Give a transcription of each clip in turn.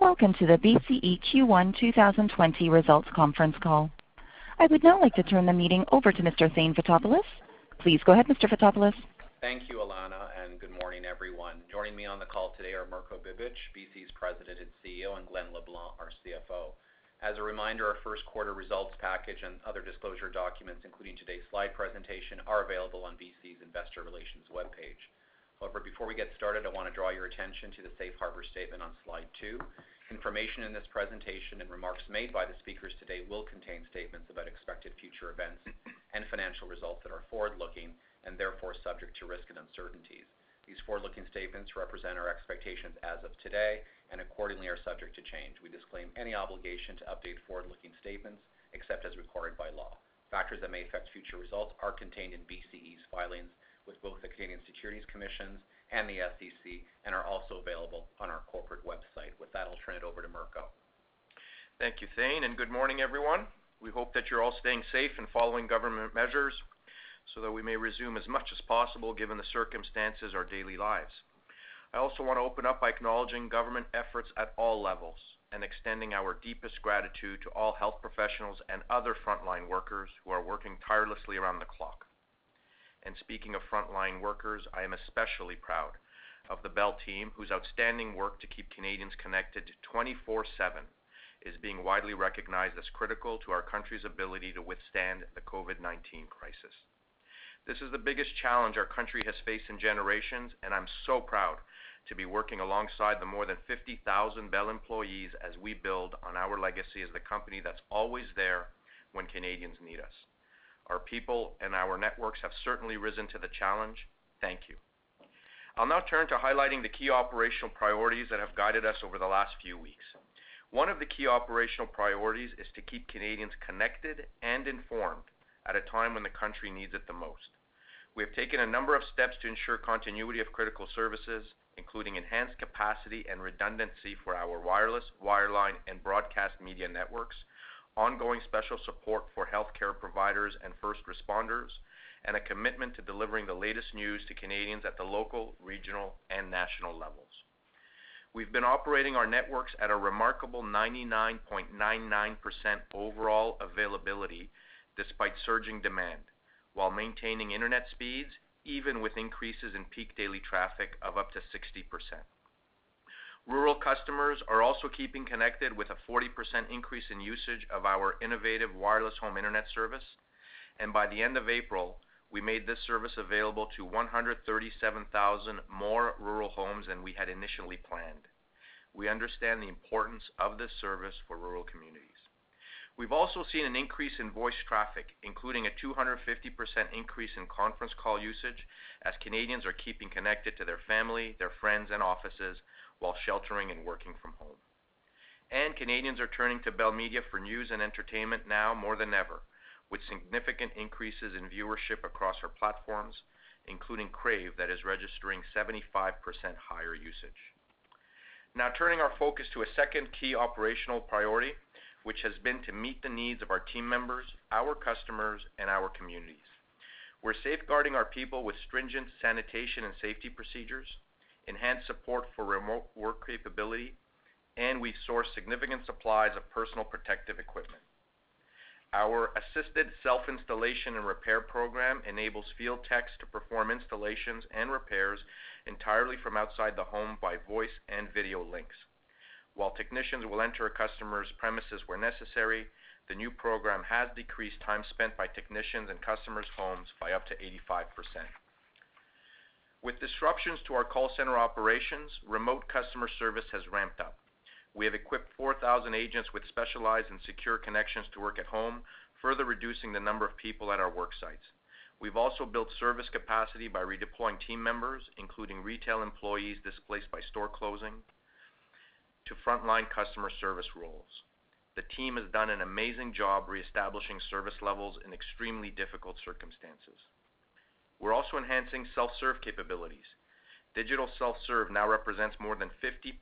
Welcome to the BCE Q1 2020 results conference call. I would now like to turn the meeting over to Mr. Thane Fotopoulos. Please go ahead, Mr. Fotopoulos. Thank you, Alana, and good morning, everyone. Joining me on the call today are Mirko Bibic, BCE's President and CEO, and Glen LeBlanc, our CFO. As a reminder, our first quarter results package and other disclosure documents, including today's slide presentation, are available on BCE's investor relations webpage. However, before we get started, I want to draw your attention to the safe harbor statement on slide two. Information in this presentation and remarks made by the speakers today will contain statements about expected future events and financial results that are forward-looking and therefore subject to risk and uncertainties. These forward-looking statements represent our expectations as of today and accordingly are subject to change. We disclaim any obligation to update forward-looking statements except as required by law. Factors that may affect future results are contained in BCE's filings with both the Canadian Securities Commissions and the SEC and are also available on our corporate website. With that, I'll turn it over to Mirko. Thank you, Thane, and good morning, everyone. We hope that you're all staying safe and following government measures so that we may resume as much as possible given the circumstances our daily lives. I also want to open up by acknowledging government efforts at all levels and extending our deepest gratitude to all health professionals and other frontline workers who are working tirelessly around the clock. And speaking of frontline workers, I am especially proud of the Bell team, whose outstanding work to keep Canadians connected 24/7 is being widely recognized as critical to our country's ability to withstand the COVID-19 crisis. This is the biggest challenge our country has faced in generations, and I'm so proud to be working alongside the more than 50,000 Bell employees as we build on our legacy as the company that's always there when Canadians need us. Our people and our networks have certainly risen to the challenge. Thank you. I'll now turn to highlighting the key operational priorities that have guided us over the last few weeks. One of the key operational priorities is to keep Canadians connected and informed at a time when the country needs it the most. We have taken a number of steps to ensure continuity of critical services, including enhanced capacity and redundancy for our wireless, wireline, and broadcast media networks, ongoing special support for healthcare providers and first responders, and a commitment to delivering the latest news to Canadians at the local, regional, and national levels. We've been operating our networks at a remarkable 99.99% overall availability despite surging demand, while maintaining internet speeds even with increases in peak daily traffic of up to 60%. Rural customers are also keeping connected with a 40% increase in usage of our innovative wireless home internet service, and by the end of April, we made this service available to 137,000 more rural homes than we had initially planned. We understand the importance of this service for rural communities. We've also seen an increase in voice traffic, including a 250% increase in conference call usage as Canadians are keeping connected to their family, their friends, and offices while sheltering and working from home. And Canadians are turning to Bell Media for news and entertainment now more than ever, with significant increases in viewership across our platforms, including Crave that is registering 75% higher usage. Now turning our focus to a second key operational priority, which has been to meet the needs of our team members, our customers, and our communities. We're safeguarding our people with stringent sanitation and safety procedures, enhanced support for remote work capability, and we've sourced significant supplies of personal protective equipment. Our assisted self-installation and repair program enables field techs to perform installations and repairs entirely from outside the home by voice and video links. While technicians will enter a customer's premises where necessary, the new program has decreased time spent by technicians in customers' homes by up to 85%. With disruptions to our call center operations, remote customer service has ramped up. We have equipped 4,000 agents with specialized and secure connections to work at home, further reducing the number of people at our work sites. We've also built service capacity by redeploying team members, including retail employees displaced by store closing, to frontline customer service roles. The team has done an amazing job reestablishing service levels in extremely difficult circumstances. We're also enhancing self-serve capabilities. Digital self-serve now represents more than 50%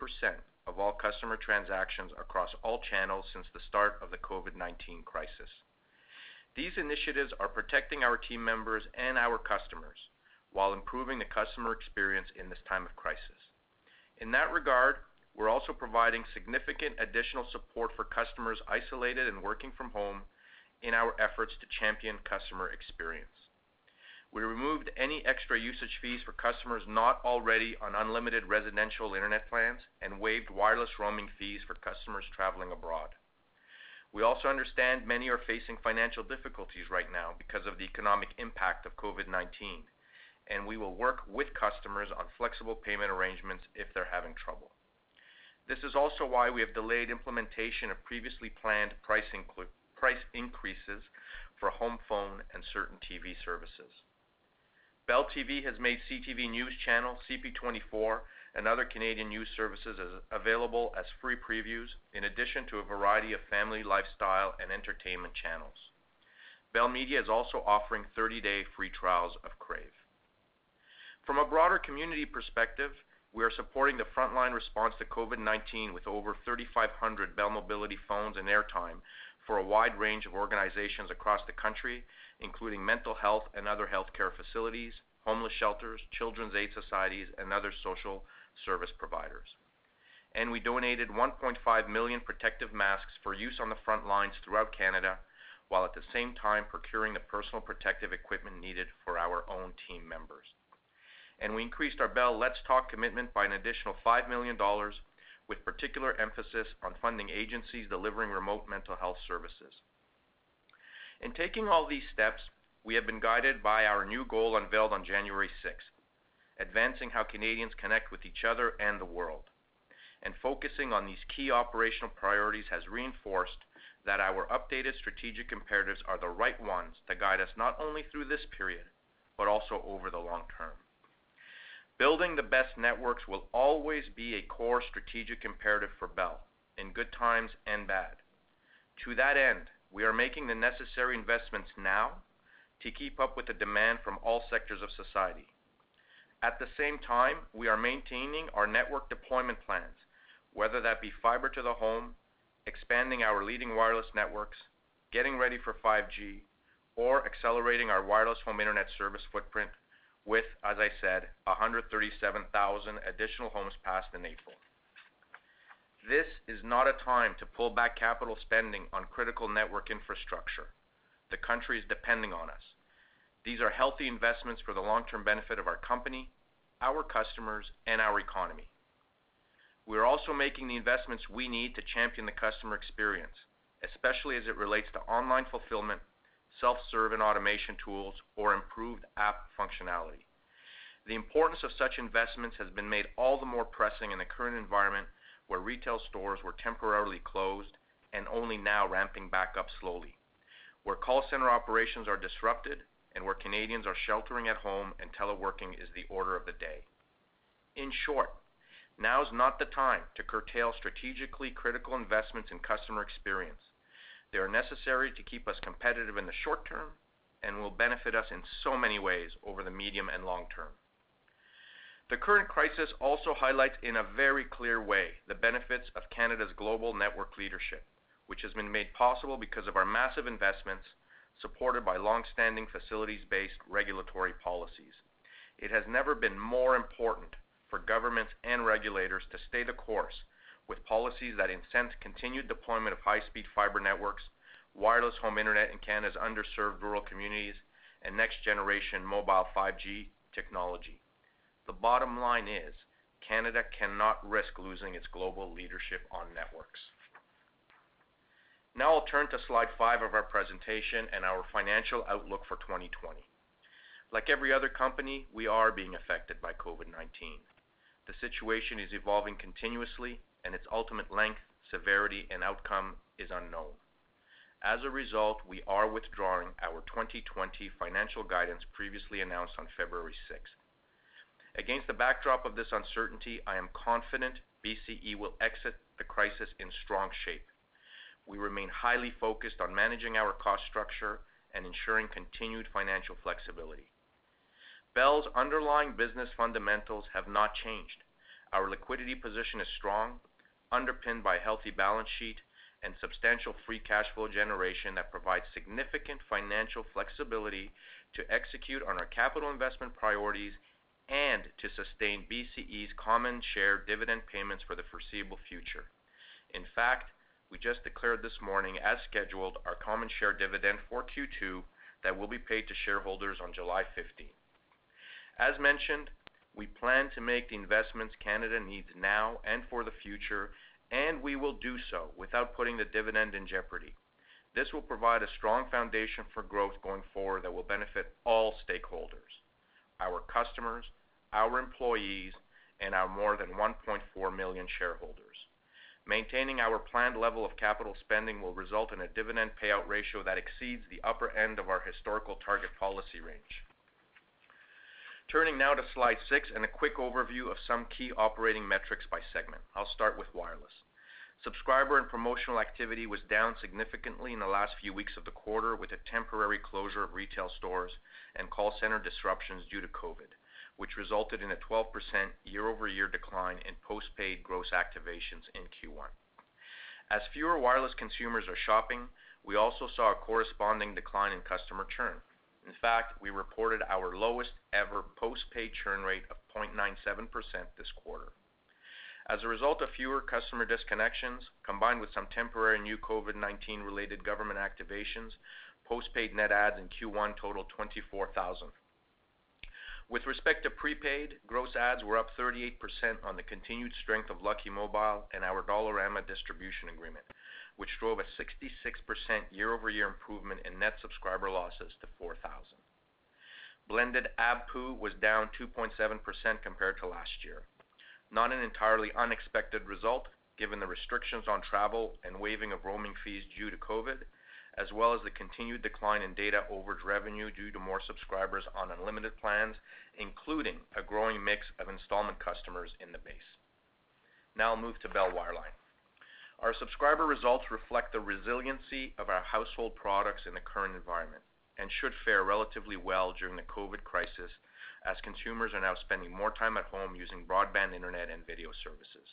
of all customer transactions across all channels since the start of the COVID-19 crisis. These initiatives are protecting our team members and our customers while improving the customer experience in this time of crisis. In that regard, we're also providing significant additional support for customers isolated and working from home in our efforts to champion customer experience. We removed any extra usage fees for customers not already on unlimited residential internet plans and waived wireless roaming fees for customers traveling abroad. We also understand many are facing financial difficulties right now because of the economic impact of COVID-19, and we will work with customers on flexible payment arrangements if they're having trouble. This is also why we have delayed implementation of previously planned price increases for home phone and certain TV services. Bell TV has made CTV News Channel, CP24, and other Canadian news services available as free previews, in addition to a variety of family, lifestyle, and entertainment channels. Bell Media is also offering 30-day free trials of Crave. From a broader community perspective, we are supporting the frontline response to COVID-19 with over 3,500 Bell Mobility phones and airtime for a wide range of organizations across the country, including mental health and other healthcare facilities, homeless shelters, children's aid societies, and other social service providers. And we donated 1.5 million protective masks for use on the front lines throughout Canada, while at the same time procuring the personal protective equipment needed for our own team members. And we increased our Bell Let's Talk commitment by an additional 5 million dollars, with particular emphasis on funding agencies delivering remote mental health services. In taking all these steps, we have been guided by our new goal unveiled on January 6th, advancing how Canadians connect with each other and the world. And focusing on these key operational priorities has reinforced that our updated strategic imperatives are the right ones to guide us not only through this period, but also over the long term. Building the best networks will always be a core strategic imperative for Bell, in good times and bad. To that end, we are making the necessary investments now to keep up with the demand from all sectors of society. At the same time, we are maintaining our network deployment plans, whether that be fiber to the home, expanding our leading wireless networks, getting ready for 5G, or accelerating our wireless home internet service footprint with, as I said, 137,000 additional homes passed in April. This is not a time to pull back capital spending on critical network infrastructure. The country is depending on us. These are healthy investments for the long-term benefit of our company, our customers, and our economy. We are also making the investments we need to champion the customer experience, especially as it relates to online fulfillment, self-serve and automation tools, or improved app functionality. The importance of such investments has been made all the more pressing in the current environment, where retail stores were temporarily closed and only now ramping back up slowly, where call center operations are disrupted, and where Canadians are sheltering at home and teleworking is the order of the day. In short, now is not the time to curtail strategically critical investments in customer experience. They are necessary to keep us competitive in the short term and will benefit us in so many ways over the medium and long term. The current crisis also highlights in a very clear way the benefits of Canada's global network leadership, which has been made possible because of our massive investments, supported by long-standing facilities-based regulatory policies. It has never been more important for governments and regulators to stay the course with policies that incent continued deployment of high-speed fiber networks, wireless home internet in Canada's underserved rural communities, and next-generation mobile 5G technology. The bottom line is Canada cannot risk losing its global leadership on networks. Now I'll turn to slide five of our presentation and our financial outlook for 2020. Like every other company, we are being affected by COVID-19. The situation is evolving continuously, and its ultimate length, severity, and outcome is unknown. As a result, we are withdrawing our 2020 financial guidance previously announced on February 6th. Against the backdrop of this uncertainty, I am confident BCE will exit the crisis in strong shape. We remain highly focused on managing our cost structure and ensuring continued financial flexibility. Bell's underlying business fundamentals have not changed. Our liquidity position is strong, underpinned by a healthy balance sheet and substantial free cash flow generation that provides significant financial flexibility to execute on our capital investment priorities and to sustain BCE's common share dividend payments for the foreseeable future. In fact, we just declared this morning, as scheduled, our common share dividend for Q2 that will be paid to shareholders on July 15th. As mentioned, we plan to make the investments Canada needs now and for the future, and we will do so without putting the dividend in jeopardy. This will provide a strong foundation for growth going forward that will benefit all stakeholders, our customers, our employees, and our more than 1.4 million shareholders. Maintaining our planned level of capital spending will result in a dividend payout ratio that exceeds the upper end of our historical target policy range. Turning now to slide six and a quick overview of some key operating metrics by segment. I'll start with wireless. Subscriber and promotional activity was down significantly in the last few weeks of the quarter, with a temporary closure of retail stores and call center disruptions due to COVID, which resulted in a 12% year-over-year decline in postpaid gross activations in Q1. As fewer wireless consumers are shopping, we also saw a corresponding decline in customer churn. In fact, we reported our lowest ever postpaid churn rate of 0.97% this quarter. As a result of fewer customer disconnections, combined with some temporary new COVID-19 related government activations, postpaid net adds in Q1 totaled 24,000. With respect to prepaid, gross adds were up 38% on the continued strength of Lucky Mobile and our Dollarama distribution agreement, which drove a 66% year-over-year improvement in net subscriber losses to 4,000. Blended ABPU was down 2.7% compared to last year. Not an entirely unexpected result, given the restrictions on travel and waiving of roaming fees due to COVID, as well as the continued decline in data overage revenue due to more subscribers on unlimited plans, including a growing mix of installment customers in the base. Now I'll move to Bell Wireline. Our subscriber results reflect the resiliency of our household products in the current environment and should fare relatively well during the COVID crisis as consumers are now spending more time at home using broadband internet and video services.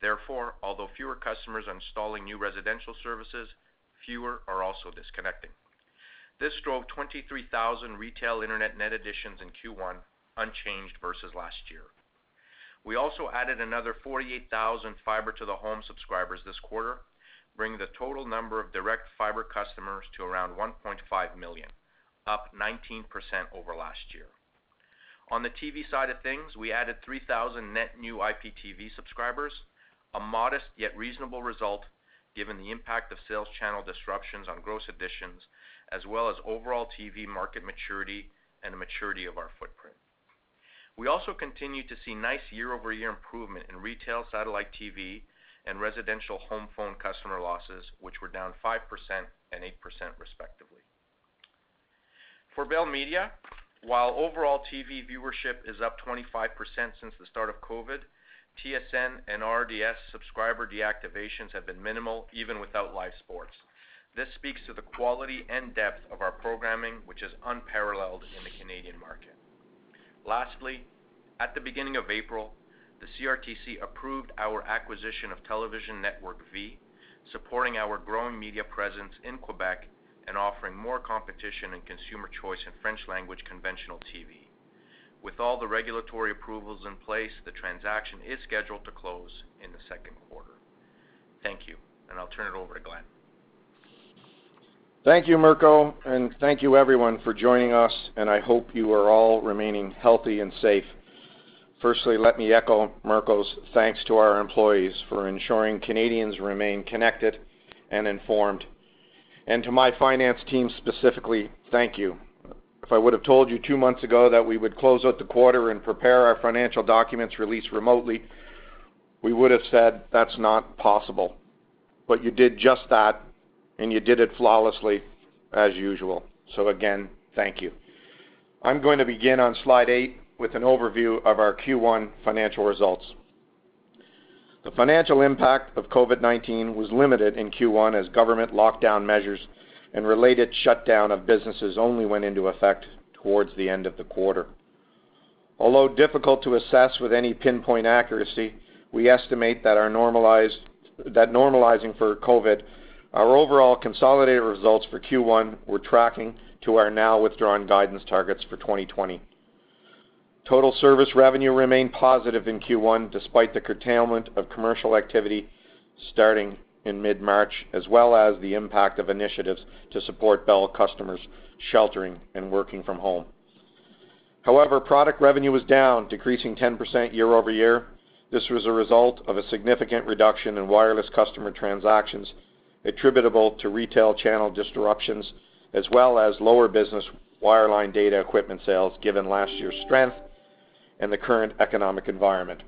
Therefore, although fewer customers are installing new residential services, fewer are also disconnecting. This drove 23,000 retail internet net additions in Q1, unchanged versus last year. We also added another 48,000 fiber to the home subscribers this quarter, bringing the total number of direct fiber customers to around 1.5 million, up 19% over last year. On the TV side of things, we added 3,000 net new IPTV subscribers, a modest yet reasonable result given the impact of sales channel disruptions on gross additions, as well as overall TV market maturity and the maturity of our footprint. We also continue to see nice year-over-year improvement in retail satellite TV and residential home phone customer losses, which were down 5% and 8% respectively. For Bell Media, while overall TV viewership is up 25% since the start of COVID, TSN and RDS subscriber deactivations have been minimal even without live sports. This speaks to the quality and depth of our programming, which is unparalleled in the Canadian market. Lastly, at the beginning of April, the CRTC approved our acquisition of Television Network V, supporting our growing media presence in Quebec and offering more competition and consumer choice in French language conventional TV. With all the regulatory approvals in place, the transaction is scheduled to close in the second quarter. Thank you, and I'll turn it over to Glen. Thank you, Mirko, and thank you everyone for joining us, and I hope you are all remaining healthy and safe. Firstly, let me echo Mirko's thanks to our employees for ensuring Canadians remain connected and informed. And to my finance team specifically, thank you. If I would have told you two months ago that we would close out the quarter and prepare our financial documents released remotely, we would have said, "That's not possible." But you did just that, and you did it flawlessly as usual. So again, thank you. I'm going to begin on slide eight with an overview of our Q1 financial results. The financial impact of COVID-19 was limited in Q1 as government lockdown measures and related shutdown of businesses only went into effect towards the end of the quarter. Although difficult to assess with any pinpoint accuracy, we estimate that our normalizing for COVID, our overall consolidated results for Q1 were tracking to our now withdrawn guidance targets for 2020. Total service revenue remained positive in Q1 despite the curtailment of commercial activity starting in mid-March, as well as the impact of initiatives to support Bell customers sheltering and working from home. However, product revenue was down, decreasing 10% year-over-year. This was a result of a significant reduction in wireless customer transactions attributable to retail channel disruptions, as well as lower business wireline data equipment sales given last year's strength and the current economic environment.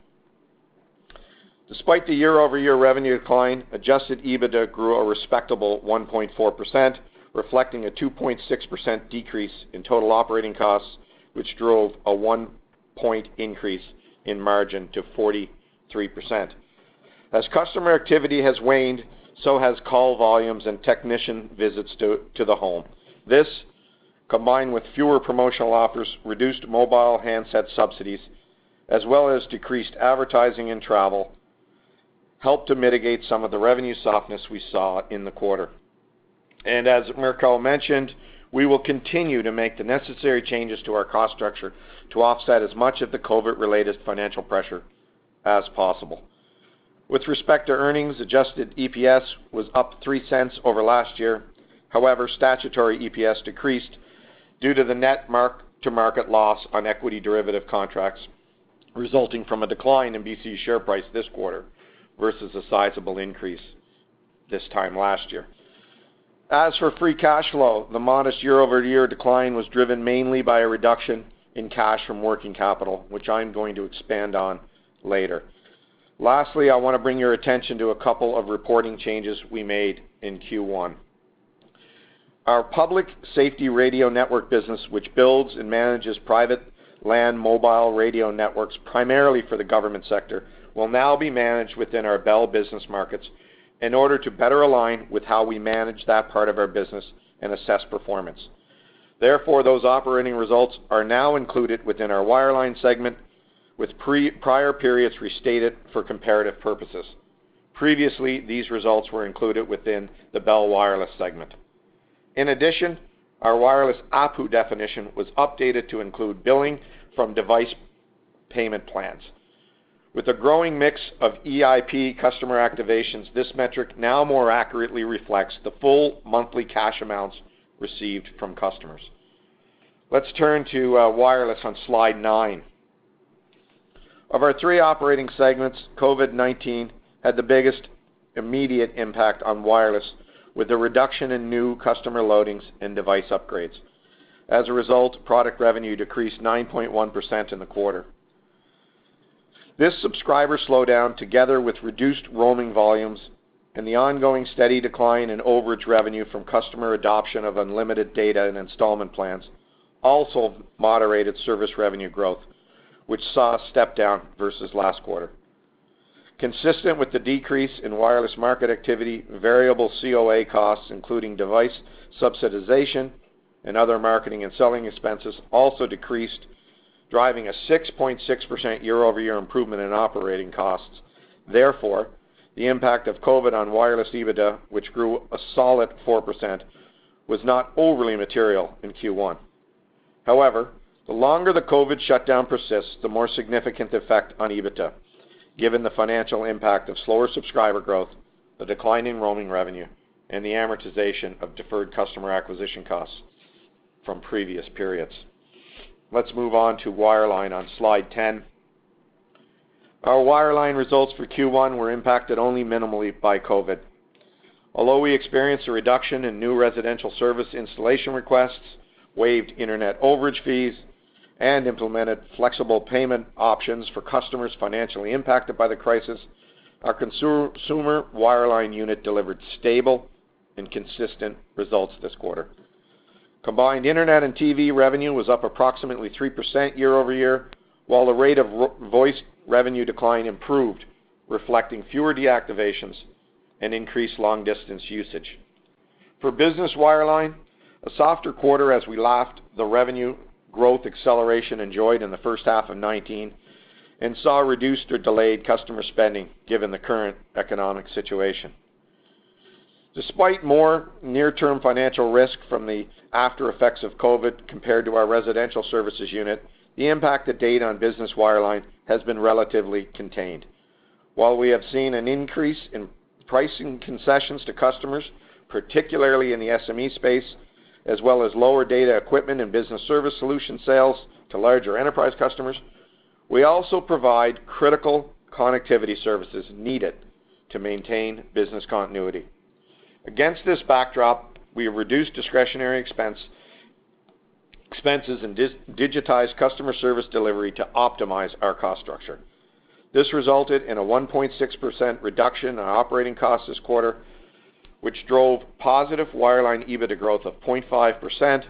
Despite the year-over-year revenue decline, adjusted EBITDA grew a respectable 1.4%, reflecting a 2.6% decrease in total operating costs, which drove a one-point increase in margin to 43%. As customer activity has waned, so has call volumes and technician visits to the home. This, combined with fewer promotional offers, reduced mobile handset subsidies, as well as decreased advertising and travel, helped to mitigate some of the revenue softness we saw in the quarter. And as Mirko mentioned, we will continue to make the necessary changes to our cost structure to offset as much of the COVID-related financial pressure as possible. With respect to earnings, adjusted EPS was up $0.03 over last year. However, statutory EPS decreased due to the net mark-to-market loss on equity derivative contracts, resulting from a decline in BCE's share price this quarter versus a sizable increase this time last year. As for free cash flow, the modest year-over-year decline was driven mainly by a reduction in cash from working capital, which I'm going to expand on later. Lastly, I want to bring your attention to a couple of reporting changes we made in Q1. Our public safety radio network business, which builds and manages private land mobile radio networks primarily for the government sector, will now be managed within our Bell Business Markets in order to better align with how we manage that part of our business and assess performance. Therefore, those operating results are now included within our wireline segment, with prior periods restated for comparative purposes. Previously, these results were included within the Bell Wireless segment. In addition, our wireless ARPU definition was updated to include billing from device payment plans. With a growing mix of EIP customer activations, this metric now more accurately reflects the full monthly cash amounts received from customers. Let's turn to uh, wireless on slide nine. Of our three operating segments, COVID-19 had the biggest immediate impact on wireless, with a reduction in new customer loadings and device upgrades. As a result, product revenue decreased 9.1% in the quarter. This subscriber slowdown, together with reduced roaming volumes and the ongoing steady decline in overage revenue from customer adoption of unlimited data and installment plans, also moderated service revenue growth, which saw a step down versus last quarter. Consistent with the decrease in wireless market activity, variable COA costs, including device subsidization and other marketing and selling expenses, also decreased, driving a 6.6% year-over-year improvement in operating costs. Therefore, the impact of COVID on wireless EBITDA, which grew a solid 4%, was not overly material in Q1. However, the longer the COVID shutdown persists, the more significant the effect on EBITDA, given the financial impact of slower subscriber growth, the decline in roaming revenue, and the amortization of deferred customer acquisition costs from previous periods. Let's move on to wireline on slide 10. Our wireline results for Q1 were impacted only minimally by COVID. Although we experienced a reduction in new residential service installation requests, waived internet overage fees, and implemented flexible payment options for customers financially impacted by the crisis, our consumer wireline unit delivered stable and consistent results this quarter. Combined internet and TV revenue was up approximately 3% year-over-year, while the rate of voice revenue decline improved, reflecting fewer deactivations and increased long-distance usage. For business wireline, a softer quarter as we lapped the revenue growth acceleration enjoyed in the first half of 2019 and saw reduced or delayed customer spending given the current economic situation. Despite more near-term financial risk from the aftereffects of COVID compared to our residential services unit, the impact to date on business wireline has been relatively contained. While we have seen an increase in pricing concessions to customers, particularly in the SME space, as well as lower data equipment and business service solution sales to larger enterprise customers, we also provide critical connectivity services needed to maintain business continuity. Against this backdrop, we have reduced discretionary expenses and digitized customer service delivery to optimize our cost structure. This resulted in a 1.6% reduction in operating costs this quarter, which drove positive wireline EBITDA growth of 0.5%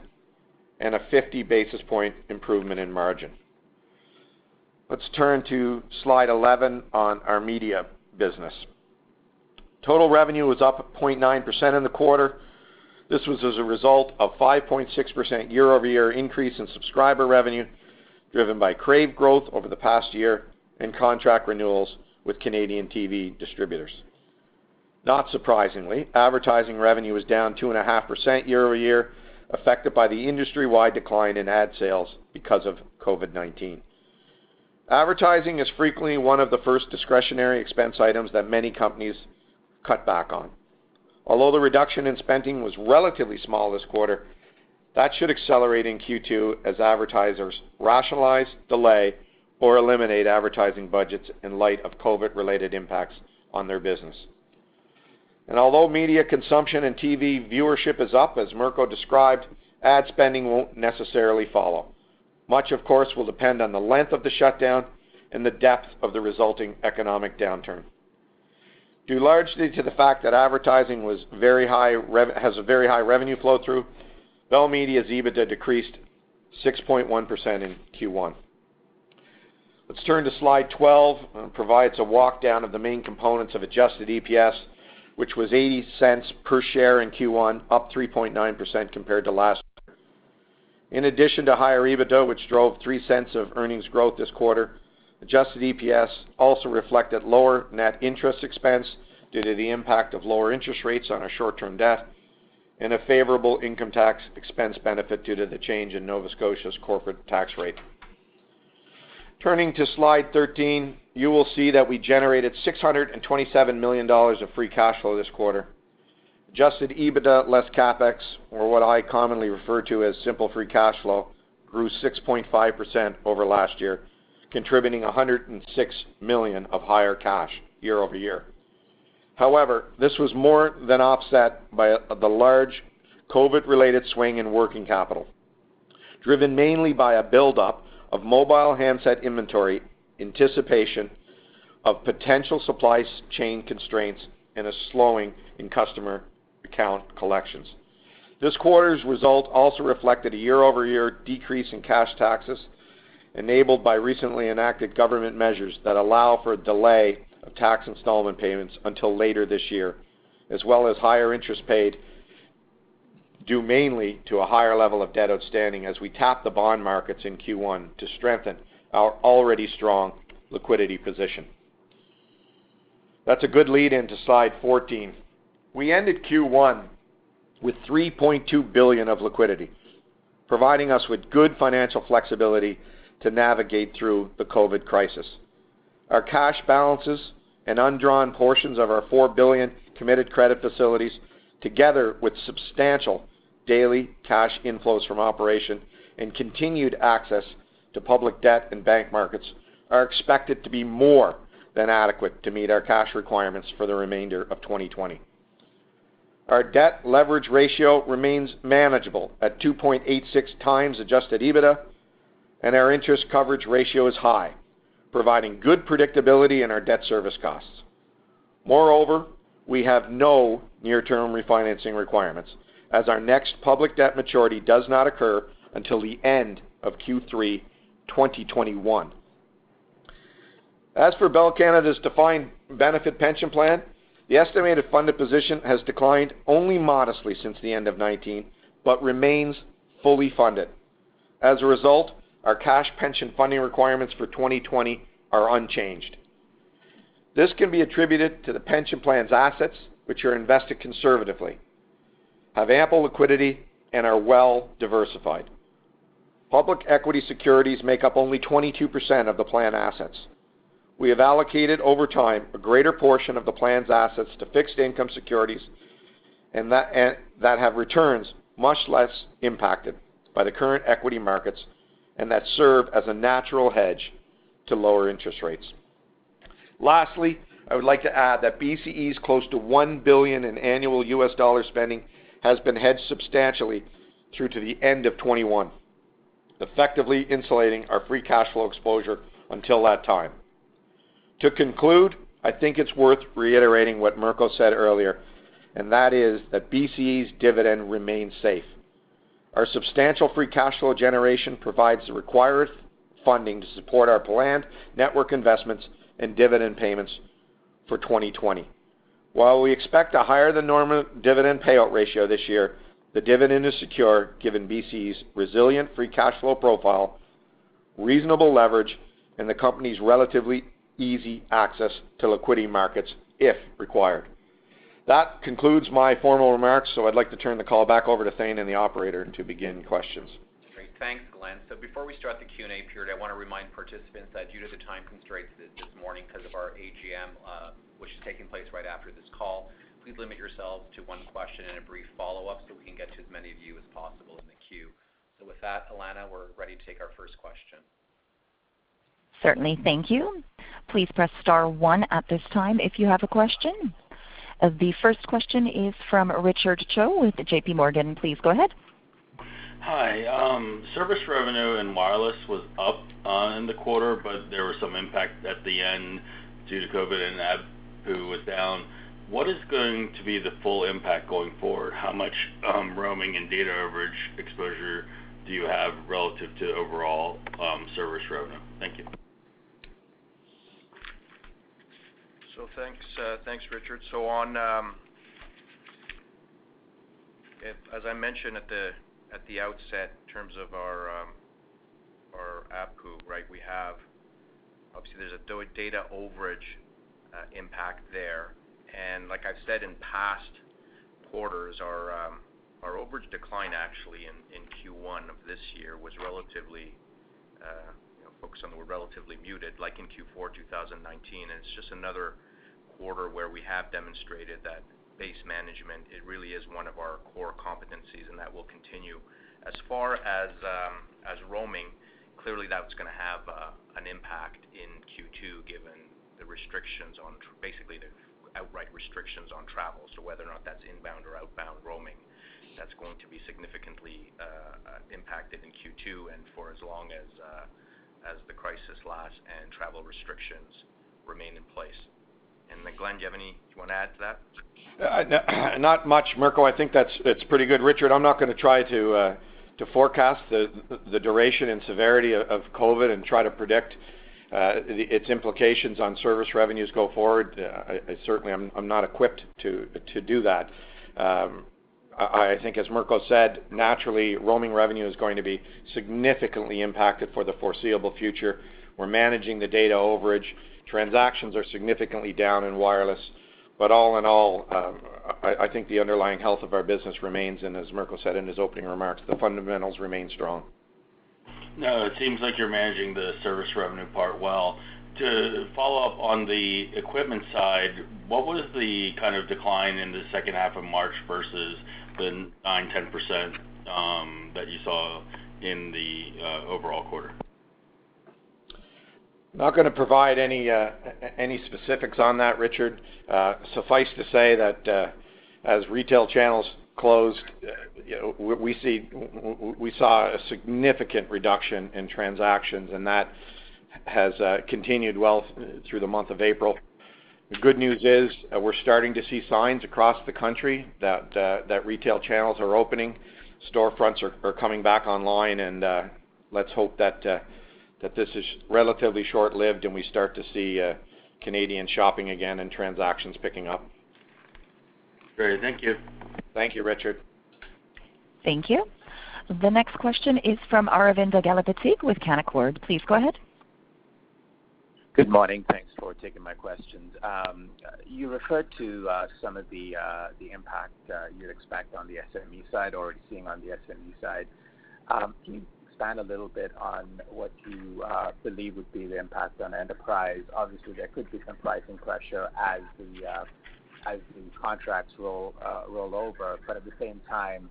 and a 50 basis point improvement in margin. Let's turn to slide 11 on our media business. Total revenue was up 0.9% in the quarter. This was as a result of 5.6% year-over-year increase in subscriber revenue, driven by Crave growth over the past year and contract renewals with Canadian TV distributors. Not surprisingly, advertising revenue was down 2.5% year-over-year, affected by the industry-wide decline in ad sales because of COVID-19. Advertising is frequently one of the first discretionary expense items that many companies cut back on. Although the reduction in spending was relatively small this quarter, that should accelerate in Q2 as advertisers rationalize, delay, or eliminate advertising budgets in light of COVID-related impacts on their business. And although media consumption and TV viewership is up, as Mirko described, ad spending won't necessarily follow. Much, of course, will depend on the length of the shutdown and the depth of the resulting economic downturn. Due largely to the fact that advertising has a very high revenue flow-through, Bell Media's EBITDA decreased 6.1% in Q1. Let's turn to slide 12. It provides a walk-down of the main components of adjusted EPS, which was 0.80 per share in Q1, up 3.9% compared to last year. In addition to higher EBITDA, which drove 0.03 of earnings growth this quarter, adjusted EPS also reflected lower net interest expense due to the impact of lower interest rates on our short-term debt and a favorable income tax expense benefit due to the change in Nova Scotia's corporate tax rate. Turning to slide 13, you will see that we generated 627 million dollars of free cash flow this quarter. Adjusted EBITDA less CapEx, or what I commonly refer to as simple free cash flow, grew 6.5% over last year, contributing 106 million of higher cash year-over-year. However, this was more than offset by the large COVID-related swing in working capital, driven mainly by a buildup of mobile handset inventory anticipation of potential supply chain constraints and a slowing in customer account collections. This quarter's result also reflected a year-over-year decrease in cash taxes enabled by recently enacted government measures that allow for a delay of tax installment payments until later this year, as well as higher interest paid due mainly to a higher level of debt outstanding as we tap the bond markets in Q1 to strengthen our already strong liquidity position. That's a good lead into slide 14. We ended Q1 with 3.2 billion of liquidity, providing us with good financial flexibility to navigate through the COVID crisis. Our cash balances and undrawn portions of our 4 billion committed credit facilities, together with substantial daily cash inflows from operation and continued access to public debt and bank markets, are expected to be more than adequate to meet our cash requirements for the remainder of 2020. Our debt leverage ratio remains manageable at 2.86x adjusted EBITDA, and our interest coverage ratio is high, providing good predictability in our debt service costs. Moreover, we have no near-term refinancing requirements, as our next public debt maturity does not occur until the end of Q3 2021, As for Bell Canada's defined benefit pension plan, the estimated funded position has declined only modestly since the end of 2019, but remains fully funded. As a result, our cash pension funding requirements for 2020 are unchanged. This can be attributed to the pension plan's assets, which are invested conservatively, have ample liquidity, and are well diversified. Public equity securities make up only 22% of the plan assets. We have allocated over time a greater portion of the plan's assets to fixed income securities and that have returns much less impacted by the current equity markets and that serve as a natural hedge to lower interest rates. Lastly, I would like to add that BCE's close to $1 billion in annual US dollar spending has been hedged substantially through to the end of 2021, effectively insulating our free cash flow exposure until that time. To conclude, I think it's worth reiterating what Mirko said earlier, and that is that BCE's dividend remains safe. Our substantial free cash flow generation provides the required funding to support our planned network investments and dividend payments for 2020. While we expect a higher than normal dividend payout ratio this year, the dividend is secure given BCE's resilient free cash flow profile, reasonable leverage, and the company's relatively easy access to liquidity markets if required. That concludes my formal remarks, so I'd like to turn the call back over to Thane and the operator to begin questions. Great. Thanks, Glen. Before we start the Q&A period, I want to remind participants that due to the time constraints this morning because of our AGM, uh, which is taking place right after this call, please limit yourselves to one question and a brief follow-up so we can get to as many of you as possible in the queue. So with that, Alana, we're ready to take our first question. Certainly. Thank you. Please press star one at this time if you have a question. The first question is from Richard Choe with JPMorgan. Please go ahead. Hi. Um, service revenue in wireless was up uh, in the quarter, but there was some impact at the end due to COVID and ABPU was down. What is going to be the full impact going forward? How much um, roaming and data overage exposure do you have relative to overall um, service revenue? Thank you. So uh, thanks, Richard. So, on, um, as I mentioned at the outset, in terms of our um, ABPU, right? We have obviously there's a data overage uh, impact there. And like I've said in past quarters, our um, overage decline actually in Q1 of this year was relatively uh, focused on the word relatively muted, like in Q4 2019. It's just another quarter where we have demonstrated that base management, it really is one of our core competencies, and that will continue. As far as um, as roaming, clearly that's going to have uh, an impact in Q2 given the restrictions on, basically the outright restrictions on travel. So whether or not that's inbound or outbound roaming, that's going to be significantly uh, uh, impacted in Q2 and for as long as the crisis lasts and travel restrictions remain in place. Uh, Glen, do you have any you want to add to that? Uh, not much, Mirko. I think that's pretty good. Richard, I'm not going to try to uh, forecast the duration and severity of COVID and try to predict its implications on service revenues go forward. Certainly I'm not equipped to do that. Um, I think as Mirko said, naturally, roaming revenue is going to be significantly impacted for the foreseeable future. We're managing the data overage. Transactions are significantly down in wireless. But all in all, um, I think the underlying health of our business remains, and as Mirko said in his opening remarks, the fundamentals remain strong. No, it seems like you're managing the service revenue part well. To follow up on the equipment side, what was the kind of decline in the second half of March versus the 9%-10% um, that you saw in the uh, overall quarter? Not going to provide uh, any specifics on that, Richard. Uh, suffice to say that as retail channels closed, we saw a significant reduction in transactions, and that has continued well through the month of April. The good news is uh, we're starting to see signs across the country that uh, retail channels are opening, storefronts are coming back online, and uh, let's hope that that this is relatively short-lived and we start to see Canadian shopping again and transactions picking up. Great. Thank you. Thank you, Richard. Thank you. The next question is from Aravinda Galappatthige with Canaccord. Please go ahead. Good morning. Thanks for taking my questions. Um, you referred to uh, some of the uh, impact uh, you'd expect on the SME side, already seeing on the SME side. Um, can you expand a little bit on what you believe would be the impact on enterprise? Obviously, there could be some pricing pressure as the contracts roll over. But at the same time,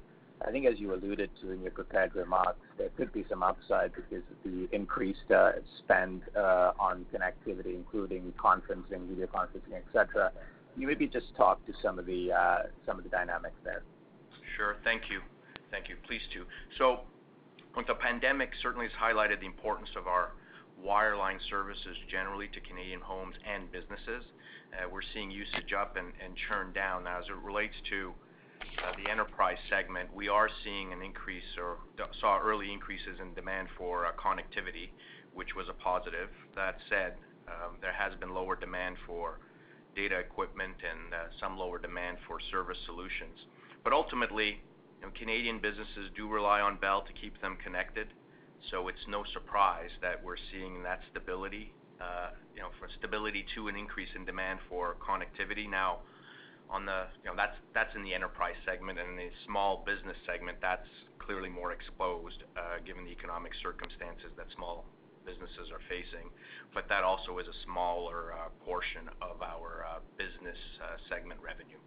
I think as you alluded to in your prepared remarks, there could be some upside because of the increased uh, spend uh, on connectivity, including conferencing, video conferencing, et cetera. Can you maybe just talk to some of the uh, dynamics there? Sure. Thank you. Thank you. Pleased to. Look, the pandemic certainly has highlighted the importance of our wireline services generally to Canadian homes and businesses. We're seeing usage up and churn down. Now, as it relates to Uh, the enterprise segment, we are seeing an increase or saw early increases in demand for uh, connectivity, which was a positive. That said, um, there has been lower demand for data equipment and uh, some lower demand for service solutions. But ultimately, you know, Canadian businesses do rely on Bell to keep them connected, so it's no surprise that we're seeing that stability, you know, for stability to an increase in demand for connectivity. Now, on the, you know, that's in the enterprise segment. And in the small business segment, that's clearly more exposed, uh, given the economic circumstances that small businesses are facing. But that also is a smaller uh, portion of our uh, business segment revenue.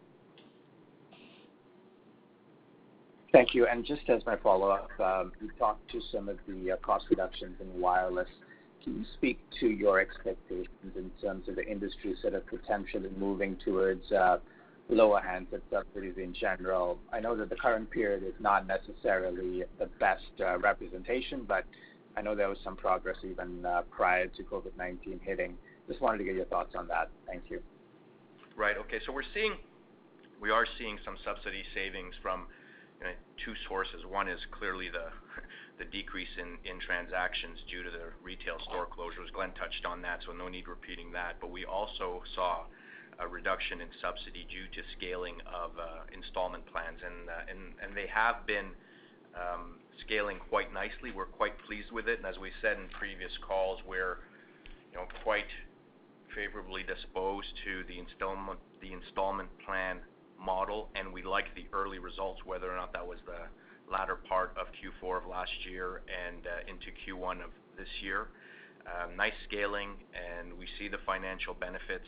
Thank you. And just as my follow-up, um, you talked to some of the cost reductions in wireless. Can you speak to your expectations in terms of the industry sort of potentially moving towards lower handset subsidies in general? I know that the current period is not necessarily the best uh, representation, but I know there was some progress even uh, prior to COVID-19 hitting. Just wanted to get your thoughts on that. Thank you. Right. Okay. So We are seeing we are seeing some subsidy savings from two sources. One is clearly the decrease in transactions due to the retail store closures. Glen touched on that, so no need repeating that. But we also saw a reduction in subsidy due to scaling of uh, installment plans. Uh, and they have been um, scaling quite nicely. We're quite pleased with it. And as we said in previous calls, we're you know quite favorably disposed to the installment plan model, and we like the early results, whether or not that was the latter part of Q4 of last year and uh, into Q1 of this year. Um, nice scaling, and we see the financial benefits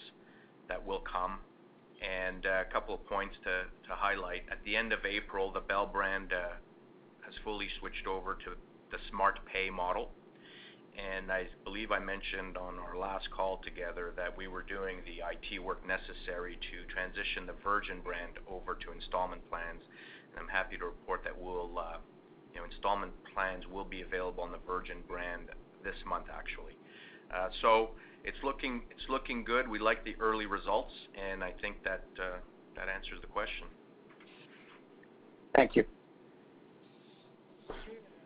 that will come. And uh, a couple of points to highlight. At the end of April, the Bell brand uh, has fully switched over to the SmartPay model. And I believe I mentioned on our last call together that we were doing the IT work necessary to transition the Virgin brand over to installment plans. And I'm happy to report that we'll, uh, you know, installment plans will be available on the Virgin brand this month, actually. It's looking good. We like the early results, and I think that answers the question. Thank you.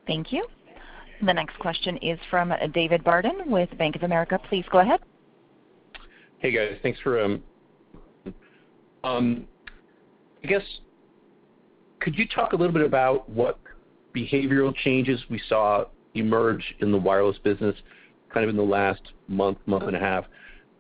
Thank you. The next question is from David Barden with Bank of America. Please go ahead. Hey, guys. Thanks for. Um Um I guess, could you talk a little bit about what behavioral changes we saw emerge in the wireless business kind of in the last month month and a half,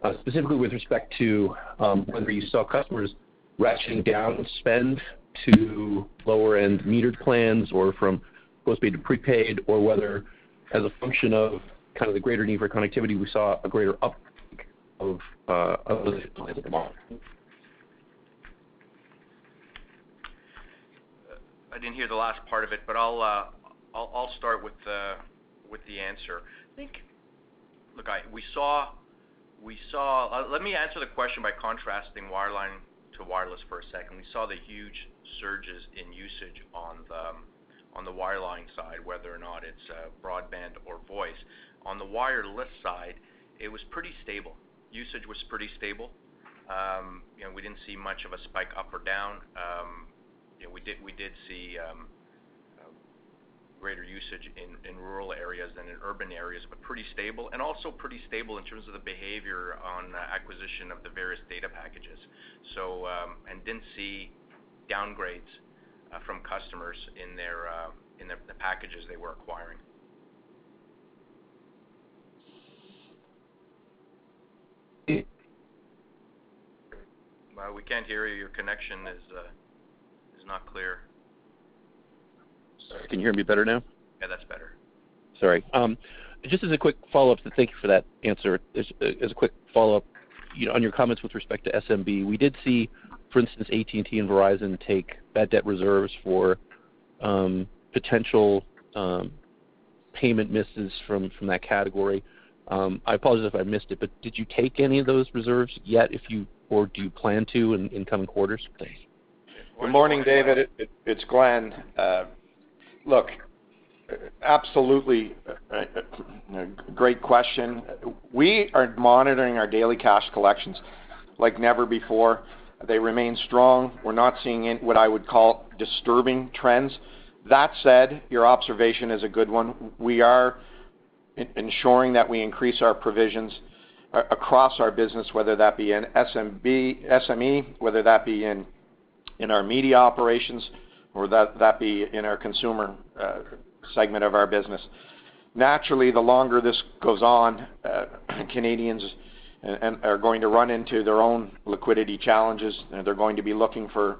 uh, specifically with respect to um, whether you saw customers ratcheting down spend to lower-end metered plans or from postpaid to prepaid, or whether as a function of kind of the greater need for connectivity, we saw a greater uptake of uh, those plans at the moment? Uh, I didn't hear the last part of it, but I'll start with the answer. Uh, let me answer the question by contrasting wireline to wireless for a second. We saw the huge surges in usage on the um, wireline side, whether or not it's uh, broadband or voice. On the wireless side, it was pretty stable. Usage was pretty stable. Um, you know, we didn't see much of a spike up or down. Um, you know, we did see greater usage in rural areas than in urban areas, but pretty stable, and also pretty stable in terms of the behavior on uh, acquisition of the various data packages. So um and didn't see downgrades uh, from customers in uh, the packages they were acquiring. We can't hear you. Your connection is not clear. Sorry. Can you hear me better now? Yeah, that's better. Sorry. Um, just as a quick follow-up, thank you for that answer. As a quick follow-up, you know, on your comments with respect to SMB, we did see, for instance, AT&T and Verizon take bad debt reserves for um, potential um, payment misses from that category. I apologize if I missed it, but did you take any of those reserves yet or do you plan to in coming quarters? Thanks. Good morning, David. It's Glen. Uh, Look, absolutely, uh, uh, uh, great question. We are monitoring our daily cash collections like never before. They remain strong. We're not seeing what I would call disturbing trends. That said, your observation is a good one. We are ensuring that we increase our provisions across our business, whether that be in SMB SME, whether that be in our media operations or that be in our consumer uh, segment of our business. Naturally, the longer this goes on, uh, Canadians uh, are going to run into their own liquidity challenges, and they're going to be looking for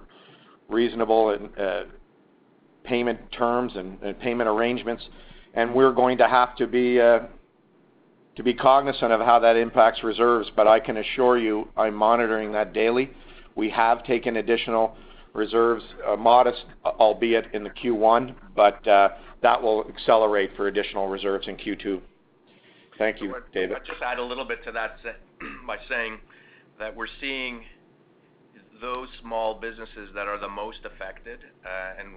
reasonable payment terms and payment arrangements. And we're going to have to be cognizant of how that impacts reserves. But I can assure you, I'm monitoring that daily. We have taken additional reserves, uh, modest, uh, albeit in the Q1, but uh, that will accelerate for additional reserves in Q2. Thank you, David. I'll just add a little bit to that by saying that we're seeing those small businesses that are the most affected, and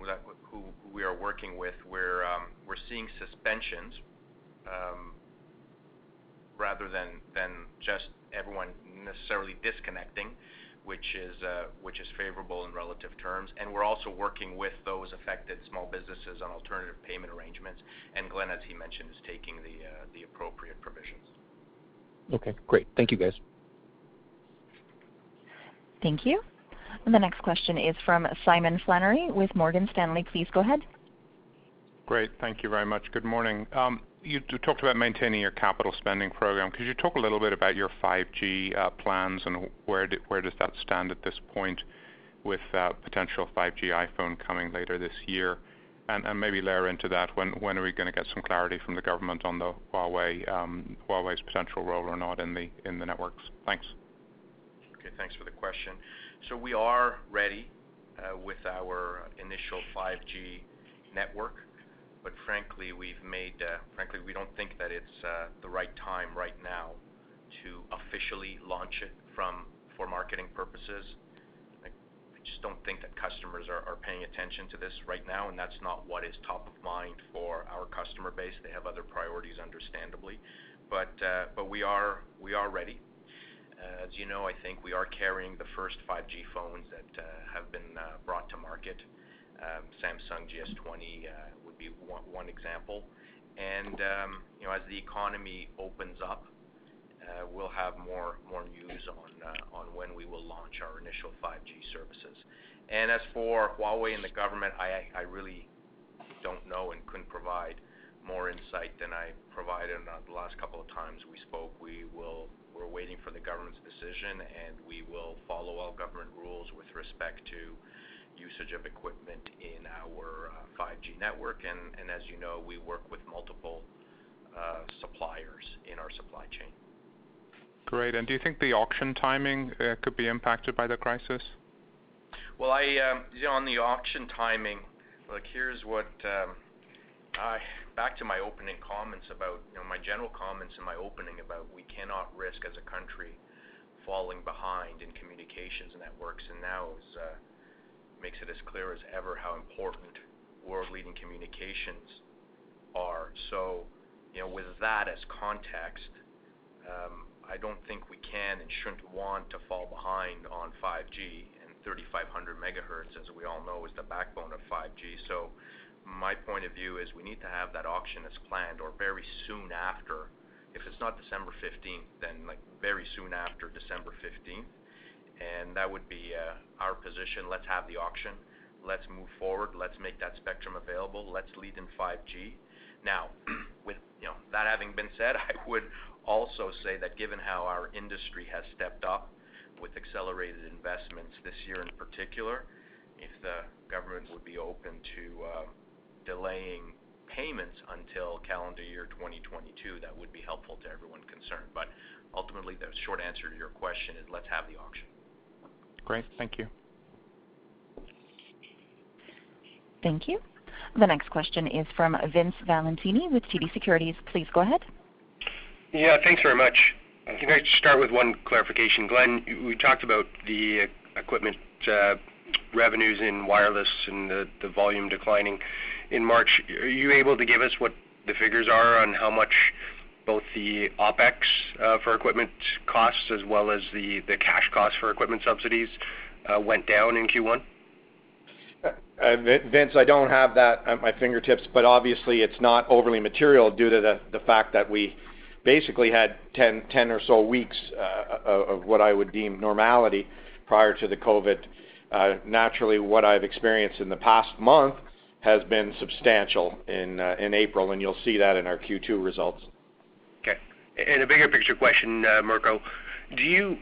who we are working with, we're um, seeing suspensions, um, rather than just everyone necessarily disconnecting, Uh, which is favorable in relative terms. And we're also working with those affected small businesses on alternative payment arrangements. And Glen, as he mentioned, is taking uh, the appropriate provisions. Okay, great. Thank you, guys. Thank you. The next question is from Simon Flannery with Morgan Stanley. Please go ahead. Great. Thank you very much. Good morning. Um, You talked about maintaining your capital spending program. Could you talk a little bit about your 5G plans and where where does that stand at this point with uh potential 5G iPhone coming later this year? And maybe layer into that, when are we gonna get some clarity from the government on the Huawei um Huawei's potential role or not in the in the networks? Thanks. Okay, thanks for the question. So we are ready with our initial 5G network. But uh, frankly, we don't think that it's uh, the right time right now to officially launch it from for marketing purposes. I just don't think that customers are paying attention to this right now, and that's not what is top of mind for our customer base. They have other priorities, understandably. But uh, we are ready. As you know, I think we are carrying the first 5G phones that have been brought to market. Um, Samsung GS20 uh, would be one example. And um, you know, as the economy opens up, uh, we'll have more news uh, on when we will launch our initial 5G services. And as for Huawei and the government, I really don't know and couldn't provide more insight than I provided on the last couple of times we spoke. We're waiting for the government's decision, and we will follow all government rules with respect to usage of equipment in our uh, 5G network. And as you know, we work with multiple uh, suppliers in our supply chain. Great. And do you think the auction timing uh, could be impacted by the crisis? Well, I, um, you know, on the auction timing, look, here's what um I back to my opening comments about, you know, my general comments in my opening about we cannot risk as a country falling behind in communications networks. And now makes it as clear as ever how important world-leading communications are. So, you know, with that as context, um, I don't think we can and shouldn't want to fall behind on 5G. and 3500 MHz, as we all know, is the backbone of 5G. So my point of view is we need to have that auction as planned or very soon after. If it's not December 15th, then like very soon after December 15th. And that would be uh, our position. Let's have the auction. Let's move forward. Let's make that spectrum available. Let's lead in 5G. Now, with you know, that having been said, I would also say that given how our industry has stepped up with accelerated investments this year in particular, if the government would be open to um, delaying payments until calendar year 2022, that would be helpful to everyone concerned. But Ultimately, the short answer to your question is let's have the auction. Great. Thank you. Thank you. The next question is from Vince Valentini with TD Securities. Please go ahead. Yeah, thanks very much. Can I start with one clarification? Glen, we talked about the equipment uh, revenues in wireless and the volume declining in March. Are you able to give us what the figures are on how much both the OpEx uh, for equipment costs as well as the cash costs for equipment subsidies uh, went down in Q1? Uh, Vince, I don't have that at my fingertips, but obviously it's not overly material due to the fact that we basically had 10 or so weeks of what I would deem normality prior to the COVID. Naturally, what I've experienced in the past month has been substantial in April, and you'll see that in our Q2 results. A bigger picture question, uh, Mirko. Do you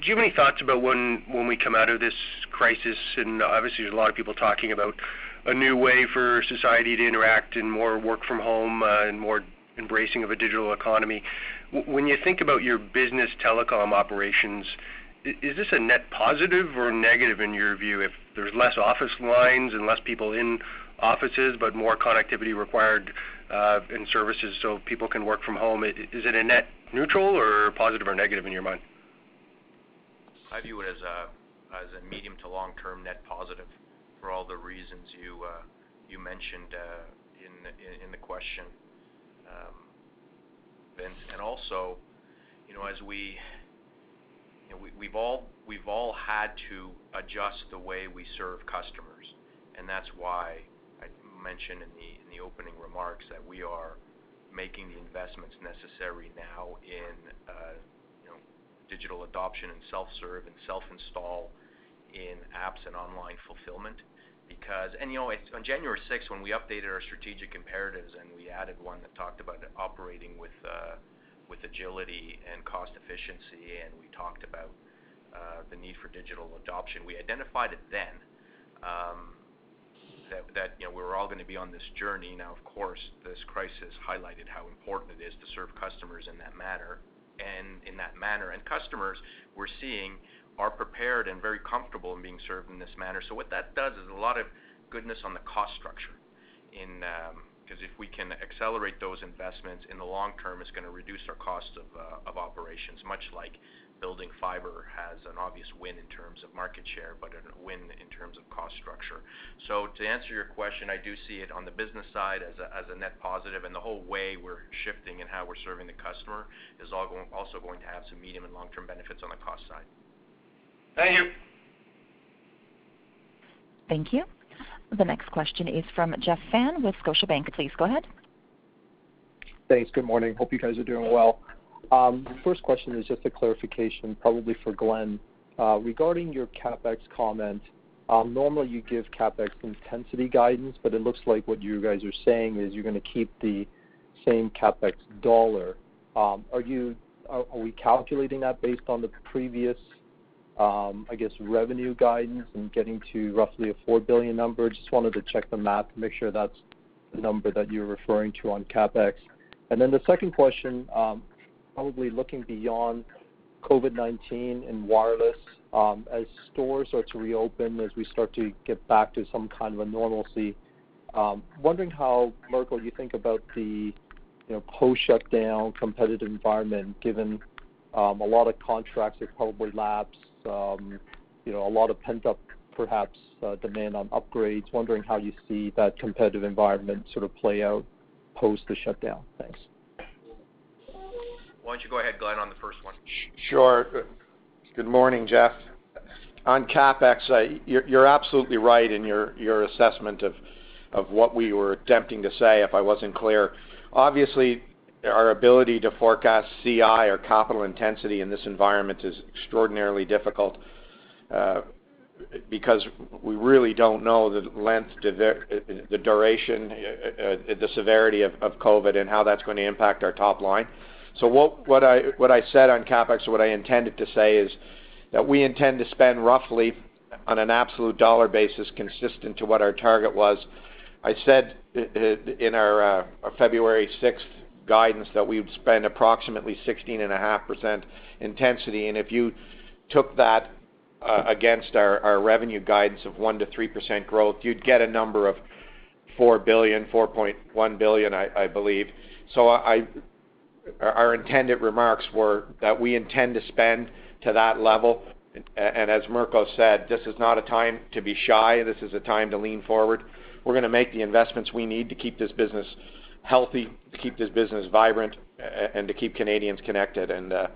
do you have any thoughts about when when we come out of this crisis, and obviously there's a lot of people talking about a new way for society to interact and more work from home, uh, and more embracing of a digital economy. When you think about your business telecom operations, is this a net positive or negative in your view if there's less office lines and less people in offices, but more connectivity required Uh, in services so people can work from home? Is it a net neutral or positive or negative in your mind? I view it as a medium to long-term net positive for all the reasons you uh, you mentioned uh, in in the question. Um, and also, you know, as we we've all had to adjust the way we serve customers, and that's why mentioned in the opening remarks that we are making the investments necessary now in, uh, know, digital adoption and self-serve and self-install in apps and online fulfillment. Because and you know, it's on January 6th, when we updated our strategic imperatives and we added one that talked about operating with uh, agility and cost efficiency, and we talked about uh, the need for digital adoption. We identified it then um, that you know, we were all gonna be on this journey. Now, of course, this crisis highlighted how important it is to serve customers in that manner. And in that manner. And customers we're seeing are prepared and very comfortable in being served in this manner. So what that does is a lot of goodness on the cost structure in, um, 'cause if we can accelerate those investments in the long term, it's gonna reduce our cost of uh, operations, much like building fiber has an obvious win in terms of market share, but a win in terms of cost structure. So to answer your question, I do see it on the business side as a net positive, and the whole way we're shifting and how we're serving the customer is also going to have some medium and long-term benefits on the cost side. Thank you. Thank you. The next question is from Jeff Fan with Scotiabank. Please go ahead. Thanks. Good morning. Hope you guys are doing well. Um, first question is just a clarification, probably for Glen. Uh, regarding your CapEx comment, um, normally you give CapEx intensity guidance, but it looks like what you guys are saying is you're gonna keep the same CapEx dollar. Um, are you are we calculating that based on the previous, I guess, revenue guidance and getting to roughly a 4 billion number? Just wanted to check the math to make sure that's the number that you're referring to on CapEx. And then the second question, probably looking beyond COVID-19 and wireless, um, as stores start to reopen, as we start to get back to some kind of a normalcy, Um, wondering how, Mirko, you think about the, you know, post-shutdown competitive environment, given um, a lot of contracts have probably lapsed, you know, a lot of pent-up, perhaps, uh, demand on upgrades. Wondering how you see that competitive environment sort of play out post the shutdown. Thanks. Why don't you go ahead, Glen, on the first one? Sure. Good morning, Jeff. On CapEx, you're absolutely right in your assessment of what we were attempting to say, if I wasn't clear. Obviously, our ability to forecast CI or capital intensity in this environment is extraordinarily difficult, uh, because we really don't know the length, the duration, uh, uh, the severity of COVID and how that's gonna impact our top line. So what I said on CapEx or what I intended to say is that we intend to spend roughly on an absolute dollar basis consistent to what our target was. I said uh, uh, in our uh, February 6th guidance that we would spend approximately 16.5% intensity. And if you took that against our revenue guidance of 1%-3% growth, you'd get a number of $4 billion, $4.1 billion, I believe. Our intended remarks were that we intend to spend to that level. And as Mirko said, this is not a time to be shy. This is a time to lean forward. We're gonna make the investments we need to keep this business healthy, to keep this business vibrant, and to keep Canadians connected. Uh,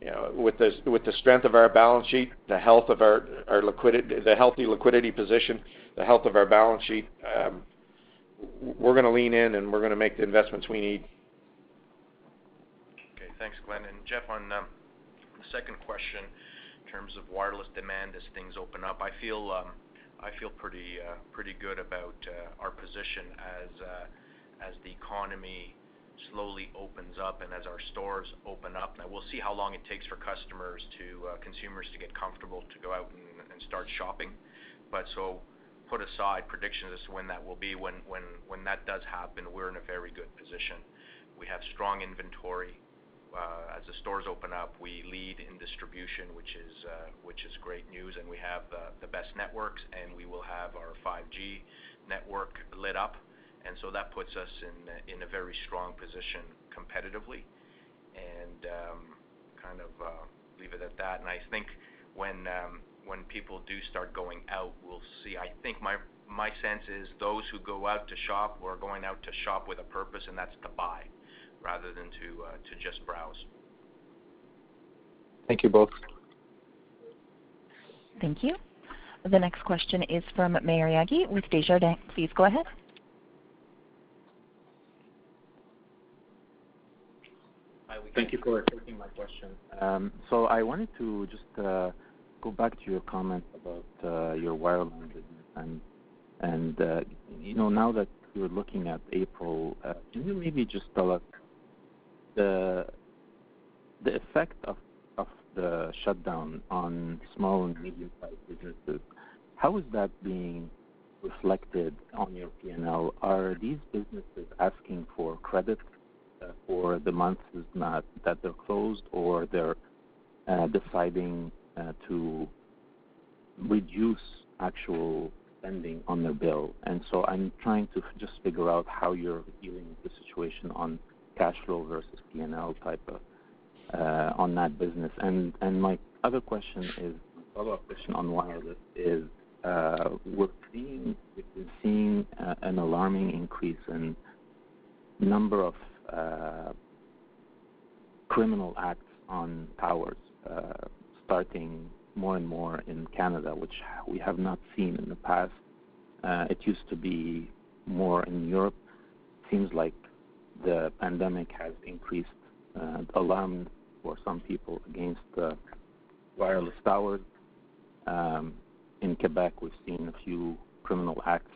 you know, with the strength of our balance sheet, the healthy liquidity position, the health of our balance sheet, um, we're gonna lean in, and we're gonna make the investments we need. Thanks, Glen. Jeff, on um, the second question, in terms of wireless demand as things open up, I feel um, uh, pretty good about uh, our position uh, as the economy slowly opens up and as our stores open up. Now, we'll see how long it takes for customers to consumers to get comfortable to go out and start shopping. But so put aside predictions as to when that will be, when that does happen, we're in a very good position. We have strong inventory. As the stores open up, we lead in distribution, which is uh great news, and we have the best networks, and we will have our 5G network lit up. And so that puts us in a very strong position competitively. And um kind of leave it at that. And I think when when people do start going out, we'll see. I think my sense is those who go out to shop are going out to shop with a purpose, and that's to buy rather than uh, to just browse. Thank you both. Thank you. The next question is from Maher Yaghi with Desjardins. Please go ahead. Thank you for taking my question. Um so I wanted to just uh, go back to your comment about uh, your wireline business. And, you know, now that you're looking at April, can you maybe just tell us the the effect of of the shutdown on small and medium-sized businesses? How is that being reflected on your P&L? Are these businesses asking for credit uh, for the months that they're closed, or they're uh, deciding uh, to reduce actual spending on their bill? And so I'm trying to just figure out how you're dealing with the situation on cash flow versus P&L type of uh, on that business. And and my other question is, follow-up question on wireless is, uh, we've been seeing uh, an alarming increase in number of criminal acts on towers, starting more and more in Canada, which we have not seen in the past. It used to be more in Europe. Seems like the pandemic has increased uh, alarm for some people against the wireless towers. Um, in Quebec, we've seen a few criminal acts.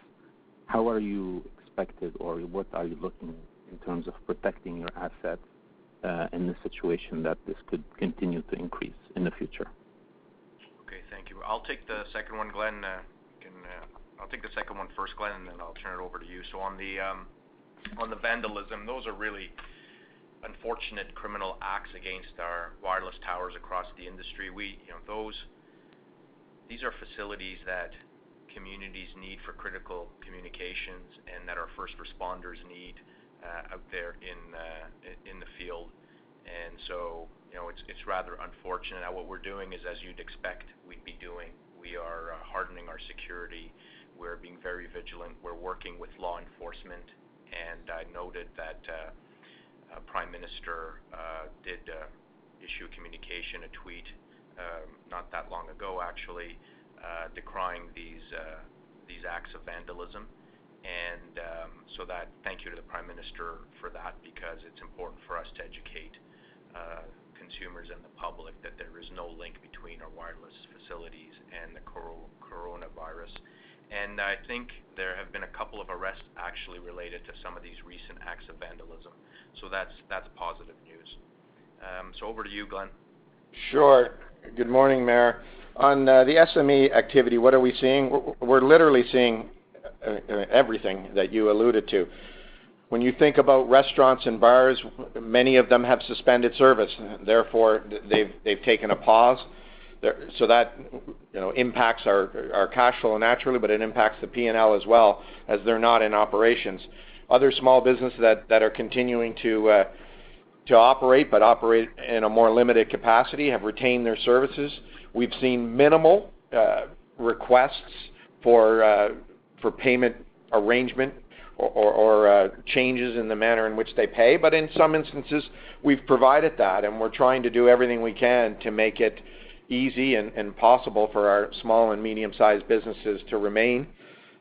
How are you expected, or what are you looking in terms of protecting your assets, uh, in the situation that this could continue to increase in the future? Okay, thank you. I'll take the second one, Glen. I'll take the second one first, Glen, and then I'll turn it over to you. So On the um, vandalism, those are really unfortunate criminal acts against our wireless towers across the industry. We, you know, those these are facilities that communities need for critical communications and that our first responders need uh, out there in uh, in the field. And so, you know, it's it's rather unfortunate. Now, what we're doing is, as you'd expect we'd be doing, we are uh, hardening our security. We're being very vigilant. We're working with law enforcement. I noted that uh, uh, Prime Minister uh, did issue a communication, a tweet, um, not that long ago, actually, decrying these acts of vandalism. And um so that thank you to the Prime Minister for that because it's important for us to educate consumers and the public that there is no link between our wireless facilities and the coronavirus. I think there have been a couple of arrests actually related to some of these recent acts of vandalism. So that's that's positive news. Um, so over to you, Glen. Sure. Good morning, Maher. On uh, the SME activity, what are we seeing? We're literally seeing uh, uh, everything that you alluded to. When you think about restaurants and bars, many of them have suspended service, therefore they've they've taken a pause. So that, you know, impacts our cash flow naturally, but it impacts the P&L as well as they're not in operations. Other small businesses that are continuing uh, to operate but operate in a more limited capacity have retained their services. We've seen minimal uh, requests uh, for payment arrangement or changes in the manner in which they pay. But in some instances, we've provided that, and we're trying to do everything we can to make it easy and possible for our small and medium-sized businesses to remain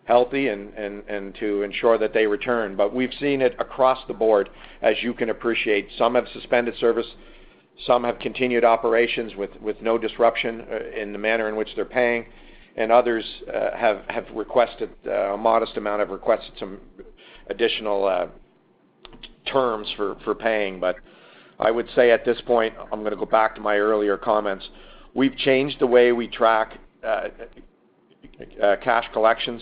healthy and to ensure that they return. But we've seen it across the board, as you can appreciate. Some have suspended service, some have continued operations with no disruption uh, in the manner in which they're paying, and others uh, have requested uh, a modest amount, have requested some additional terms for paying. But I would say at this point, I'm gonna go back to my earlier comments. We've changed the way we track uh, uh, cash collections.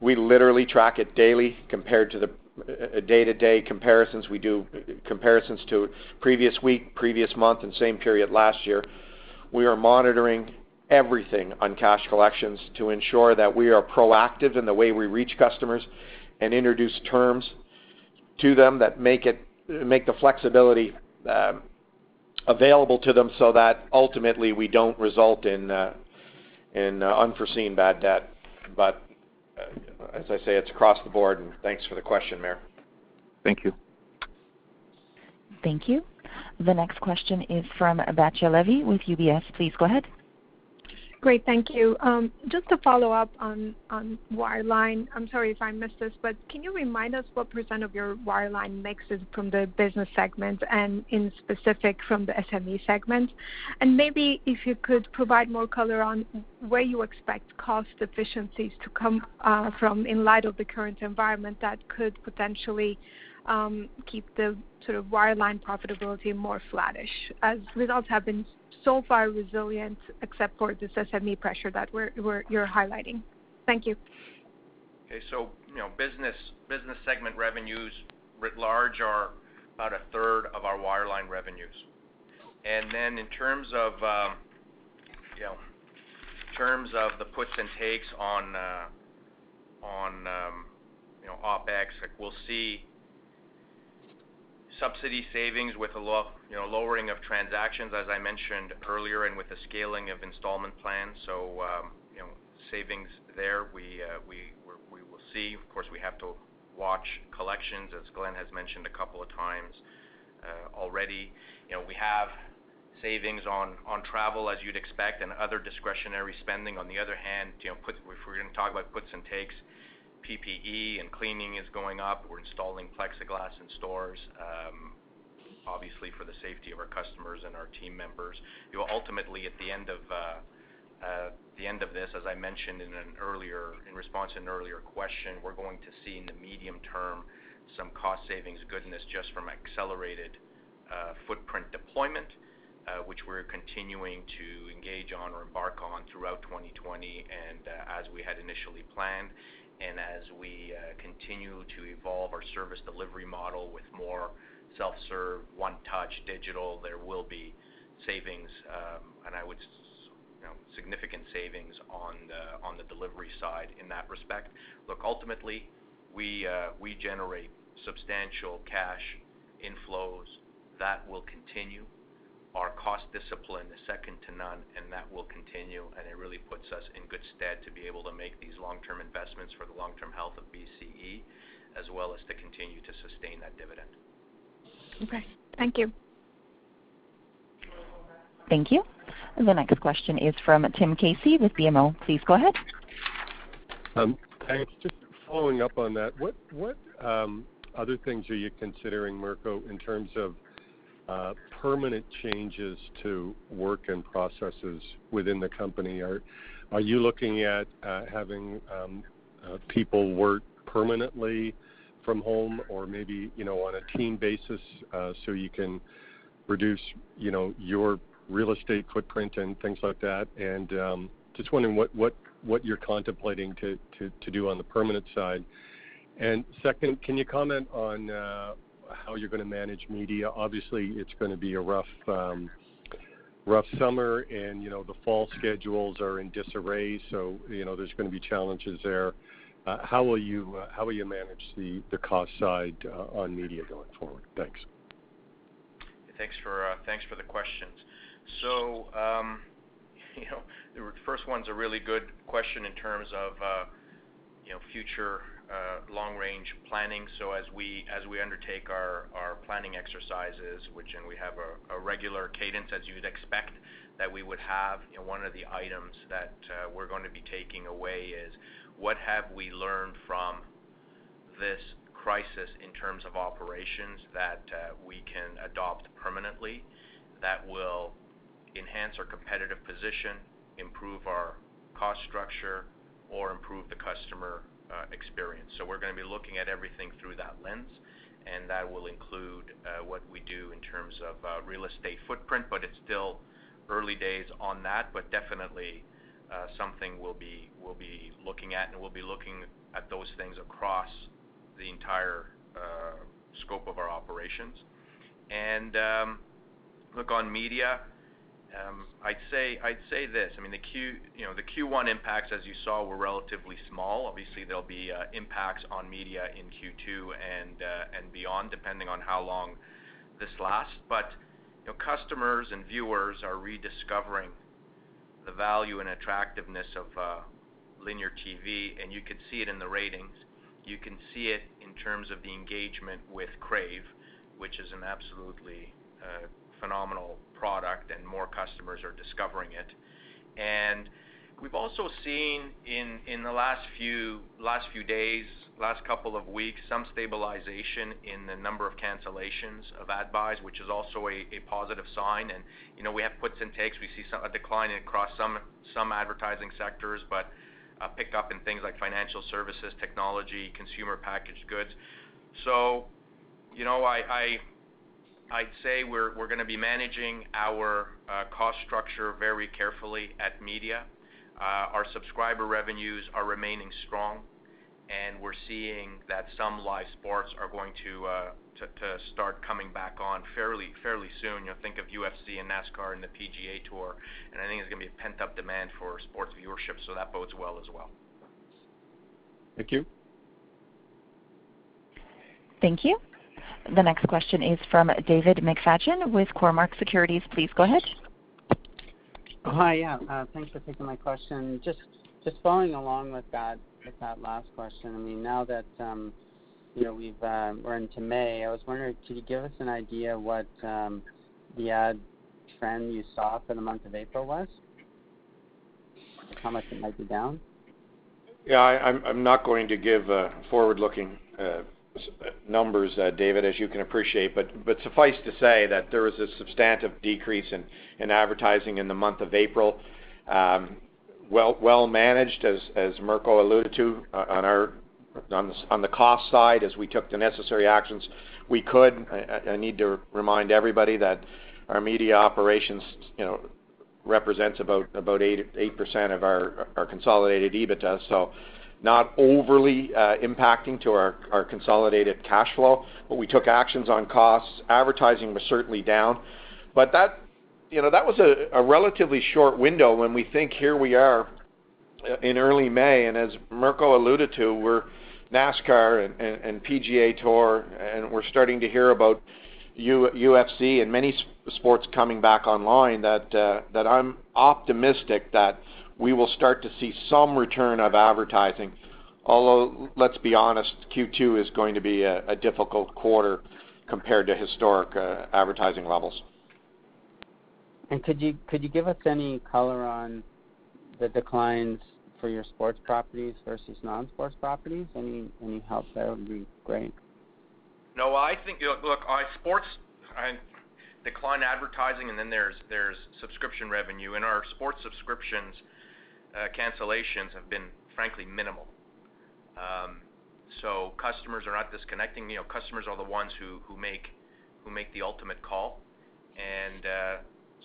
We literally track it daily compared to the uh, day-to-day comparisons. We do comparisons to previous week, previous month, and same period last year. We are monitoring everything on cash collections to ensure that we are proactive in the way we reach customers and introduce terms to them that make the flexibility um, available to them so that ultimately we don't result in uh, uh, unforeseen bad debt. But uh, as I say, it's across the board, and thanks for the question, Maher. Thank you. Thank you. The next question is from Batya Levi with UBS. Please go ahead. Great. Thank you. Um, just to follow up on wireline. I'm sorry if I missed this, but can you remind us what percent % of your wireline mix is from the business segment and in specific from the SME segment? And maybe if you could provide more color on where you expect cost efficiencies to come uh, from in light of the current environment that could potentially um, keep the sort of wireline profitability more flattish, as results have been so far resilient except for this SME pressure that you're highlighting. Thank you. Okay. So you know, business business segment revenues writ large are about a third of our wireline revenues. And then in terms of, you know, in terms of the puts and takes on, uh on you know, OpEx, like we'll see subsidy savings with a lowering of transactions, as I mentioned earlier, and with the scaling of installment plans. So, um, you know, savings there, we uh, we we will see. Of course, we have to watch collections, as Glen has mentioned a couple of times, uh, already. You know, we have savings on travel, as you'd expect, and other discretionary spending. On the other hand, you know, if we're gonna talk about puts and takes, PPE and cleaning is going up. We're installing plexiglass in stores, obviously for the safety of our customers and our team members. You know, ultimately, at the end of uh uh the end of this, as I mentioned in an earlier in response to an earlier question, we're going to see in the medium term some cost savings goodness just from accelerated footprint deployment, which we're continuing to engage on or embark on throughout 2020 and as we had initially planned. And as we uh, continue to evolve our service delivery model with more self-serve, one-touch digital, there will be savings, um, and I would you know, significant savings on the on the delivery side in that respect. Look, ultimately, we, uh, we generate substantial cash inflows. That will continue. Our cost discipline is second to none, and that will continue, and it really puts us in good stead to be able to make these long-term investments for the long-term health of BCE, as well as to continue to sustain that dividend. Okay. Thank you. Thank you. The next question is from Tim Casey with BMO. Please go ahead. Um, thanks. Just following up on that, what um, other things are you considering, Mirko, in terms of Uh, permanent changes to work and processes within the company? Are are you looking at uh, having um, uh, people work permanently from home or maybe, you know, on a team basis, so you can reduce, you know, your real estate footprint and things like that? And um, just wondering what what what you're contemplating to to, to do on the permanent side. And Second, can you comment on how you're gonna manage media? Obviously, it's gonna be a rough um, rough summer and, you know, the fall schedules are in disarray, so, you know, there's gonna be challenges there. Uh, how will you uh, how will you manage the the cost side uh, on media going forward? Thanks. Thanks for the questions. So, um, you know, the first one's a really good question in terms of, you know, future Uh, long-range planning. So as we undertake our planning exercises, which and we have a regular cadence as you'd expect that we would have, you know, one of the items that uh, we're gonna be taking away is what have we learned from this crisis in terms of operations that uh, we can adopt permanently that will enhance our competitive position, improve our cost structure, or improve the customer Uh, experience. So we're gonna be looking at everything through that lens, and that will include uh, what we do in terms of uh, real estate footprint, but it's still early days on that. But definitely something we'll be looking at, and we'll be looking at those things across the entire scope of our operations. And um look, on media, Um, I'd say this, I mean, you know, the Q1 impacts, as you saw, were relatively small. Obviously, there'll be uh, impacts on media in Q2 uh, and beyond, depending on how long this lasts. Customers and viewers are rediscovering the value and attractiveness of uh, linear TV, and you can see it in the ratings. You can see it in terms of the engagement with Crave, which is an absolutely phenomenal product, and more customers are discovering it. And we've also seen in the last few days, last couple of weeks, some stabilization in the number of cancellations of ad buys, which is also a positive sign. And you know, we have puts and takes. We see a decline across some advertising sectors, but a pickup in things like financial services, technology, consumer packaged goods. So, you know, I'd say we're gonna be managing our uh, cost structure very carefully at media. Uh, our subscriber revenues are remaining strong, and we're seeing that some live sports are going to uh, start coming back on fairly soon. You know, think of UFC and NASCAR and the PGA Tour, and I think there's gonna be a pent-up demand for sports viewership, so that bodes well as well. Thank you. Thank you. The next question is from David McFadgen with Cormark Securities. Please go ahead. Hi. Yeah, uh, thanks for taking my question. Just following along with that last question. I mean, now that um, you know, uh, we're into May, I was wondering, could you give us an idea what um, the ad trend you saw for the month of April was? How much it might be down? Yeah, I'm not going to give uh, forward-looking numbers, uh, David, as you can appreciate. But suffice to say that there was a substantive decrease in advertising in the month of April. Um, well managed, as Mirko alluded to, uh, on the cost side, as we took the necessary actions we could. I need to remind everybody that our media operations, you know, represents about 8% of our consolidated EBITDA, not overly uh, impacting to our consolidated cash flow. But we took actions on costs. Advertising was certainly down. But that, you know, that was a relatively short window when we think here we are uh, in early May, and as Mirko alluded to, we're NASCAR and PGA Tour, and we're starting to hear about UFC and many sports coming back online that uh, I'm optimistic that we will start to see some return of advertising. Although, let's be honest, Q2 is going to be a difficult quarter compared to historic advertising levels. And could you give us any color on the declines for your sports properties versus non-sports properties? Any any help there would be great. No, I think look, I sports I decline advertising and then there's there's subscription revenue. In our sports subscriptions uh, cancellations have been frankly minimal. Um, so customers are not disconnecting. You know, customers are the ones who make who make the ultimate call. And uh,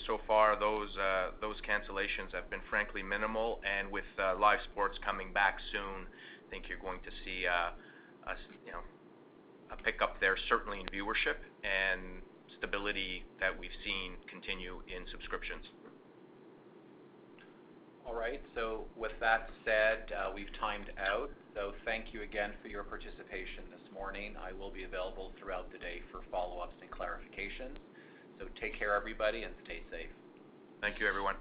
so far, those uh, those cancellations have been frankly minimal. And with uh, live sports coming back soon, I think you're going to see uh, you know a pickup there, certainly in viewership and stability that we've seen continue in subscriptions. All right. So with that said, uh, we've timed out. So thank you again for your participation this morning. I will be available throughout the day for follow-ups and clarifications. So take care, everybody, and stay safe. Thank you, everyone.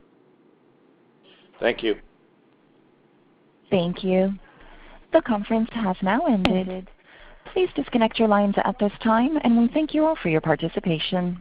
Thank you. Thank you. The conference has now ended. Please disconnect your lines at this time, and we thank you all for your participation.